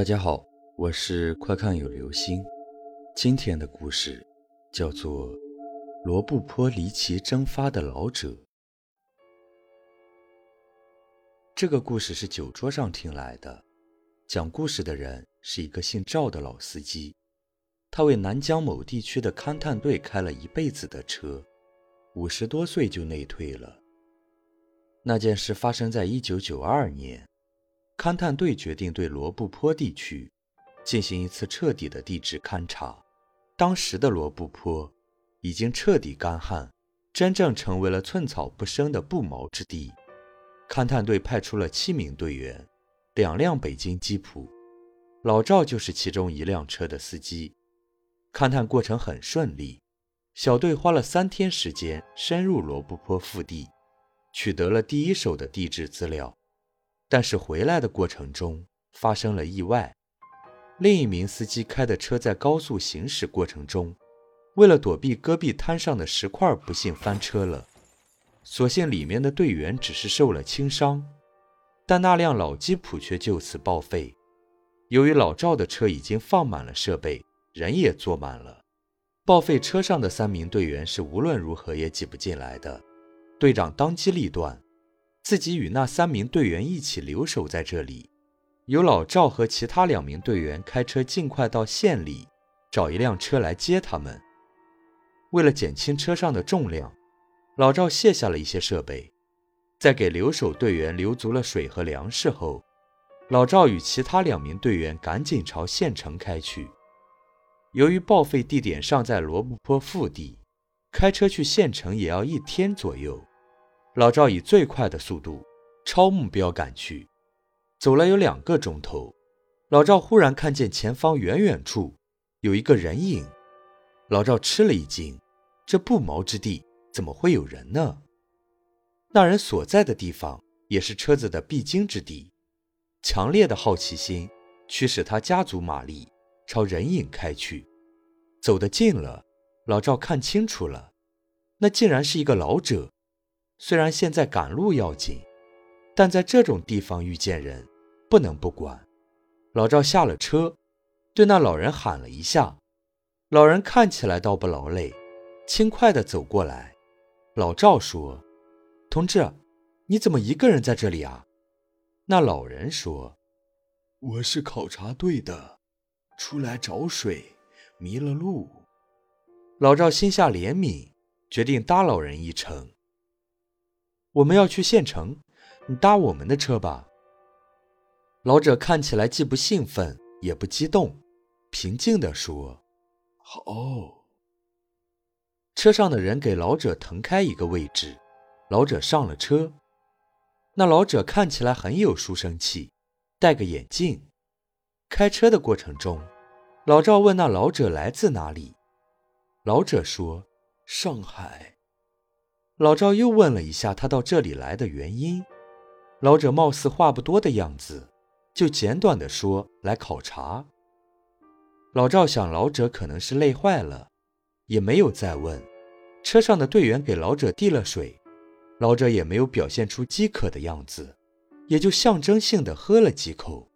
大家好，我是快看有流星。今天的故事叫做《罗布泊离奇蒸发的老者》。这个故事是酒桌上听来的，讲故事的人是一个姓赵的老司机，他为南疆某地区的勘探队开了一辈子的车，五十多岁就内退了。那件事发生在一九九二年。勘探队决定对罗布泊地区进行一次彻底的地质勘察。当时的罗布泊已经彻底干旱，真正成为了寸草不生的不毛之地。勘探队派出了七名队员，两辆北京吉普，老赵就是其中一辆车的司机。勘探过程很顺利，小队花了三天时间深入罗布泊腹地，取得了第一手的地质资料。但是回来的过程中发生了意外，另一名司机开的车在高速行驶过程中，为了躲避戈壁滩上的石块，不幸翻车了。所幸里面的队员只是受了轻伤，但那辆老吉普却就此报废。由于老赵的车已经放满了设备，人也坐满了，报废车上的三名队员是无论如何也挤不进来的。队长当机立断。自己与那三名队员一起留守在这里，由老赵和其他两名队员开车尽快到县里找一辆车来接他们。为了减轻车上的重量，老赵卸下了一些设备，在给留守队员留足了水和粮食后，老赵与其他两名队员赶紧朝县城开去。由于报废地点尚在罗布泊腹地，开车去县城也要一天左右。老赵以最快的速度朝目标赶去，走了有两个钟头，老赵忽然看见前方远远处有一个人影，老赵吃了一惊，这不毛之地怎么会有人呢？那人所在的地方也是车子的必经之地，强烈的好奇心驱使他加足马力朝人影开去，走得近了，老赵看清楚了，那竟然是一个老者。虽然现在赶路要紧，但在这种地方遇见人，不能不管。老赵下了车，对那老人喊了一下，老人看起来倒不劳累，轻快地走过来。老赵说：“同志，你怎么一个人在这里啊？”那老人说：“我是考察队的，出来找水，迷了路。”老赵心下怜悯，决定搭老人一程。我们要去县城，你搭我们的车吧。老者看起来既不兴奋也不激动，平静地说：“好。”车上的人给老者腾开一个位置，老者上了车。那老者看起来很有书生气，戴个眼镜。开车的过程中，老赵问那老者来自哪里，老者说：“上海。”老赵又问了一下他到这里来的原因，老者貌似话不多的样子，就简短的说来考察。老赵想老者可能是累坏了，也没有再问。车上的队员给老者递了水，老者也没有表现出饥渴的样子，也就象征性的喝了几口。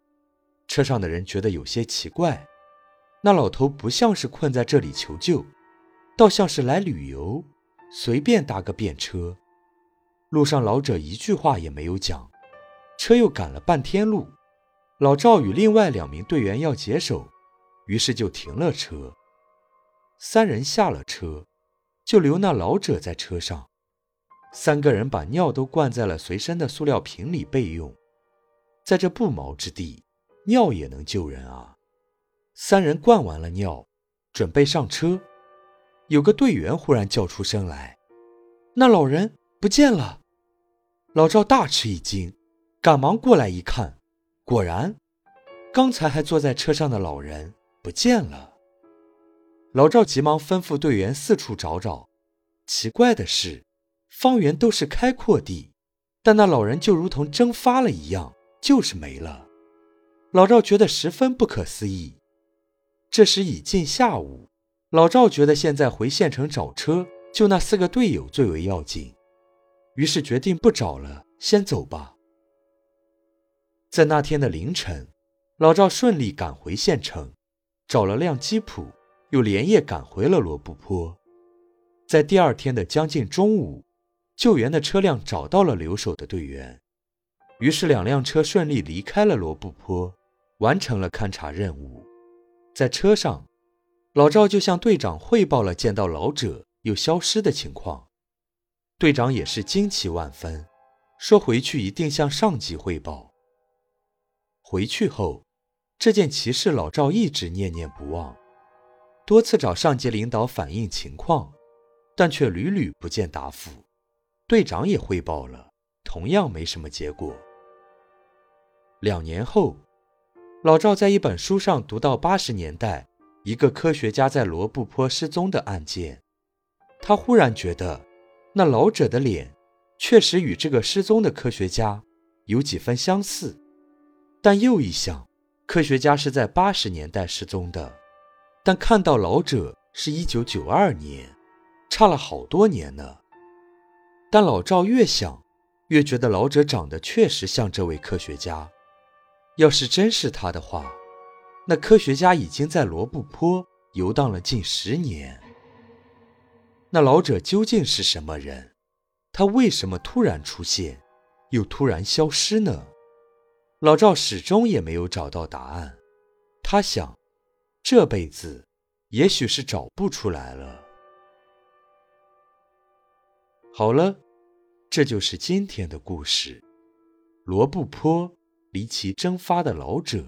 车上的人觉得有些奇怪，那老头不像是困在这里求救，倒像是来旅游。随便搭个便车，路上老者一句话也没有讲，车又赶了半天路，老赵与另外两名队员要解手，于是就停了车。三人下了车，就留那老者在车上。三个人把尿都灌在了随身的塑料瓶里备用，在这不毛之地，尿也能救人啊！三人灌完了尿，准备上车。有个队员忽然叫出声来：“那老人不见了！”老赵大吃一惊，赶忙过来一看，果然，刚才还坐在车上的老人不见了。老赵急忙吩咐队员四处找找。奇怪的是，方圆都是开阔地，但那老人就如同蒸发了一样，就是没了。老赵觉得十分不可思议。这时已近下午。老赵觉得现在回县城找车，就那四个队友最为要紧，于是决定不找了，先走吧。在那天的凌晨，老赵顺利赶回县城，找了辆吉普，又连夜赶回了罗布泊。在第二天的将近中午，救援的车辆找到了留守的队员，于是两辆车顺利离开了罗布泊，完成了勘察任务。在车上，老赵就向队长汇报了见到老者又消失的情况。队长也是惊奇万分，说回去一定向上级汇报。回去后，这件奇事老赵一直念念不忘，多次找上级领导反映情况，但却屡屡不见答复。队长也汇报了，同样没什么结果。两年后，老赵在一本书上读到八十年代一个科学家在罗布泊失踪的案件，他忽然觉得。那老者的脸确实与这个失踪的科学家有几分相似，但又一想，科学家是在八十年代失踪的，但看到老者是一九九二年，差了好多年呢。但老赵越想，越觉得老者长得确实像这位科学家。要是真是他的话，那科学家已经在罗布泊游荡了近十年。那老者究竟是什么人？他为什么突然出现，又突然消失呢？老赵始终也没有找到答案。他想，这辈子也许是找不出来了。好了，这就是今天的故事：罗布泊离奇蒸发的老者。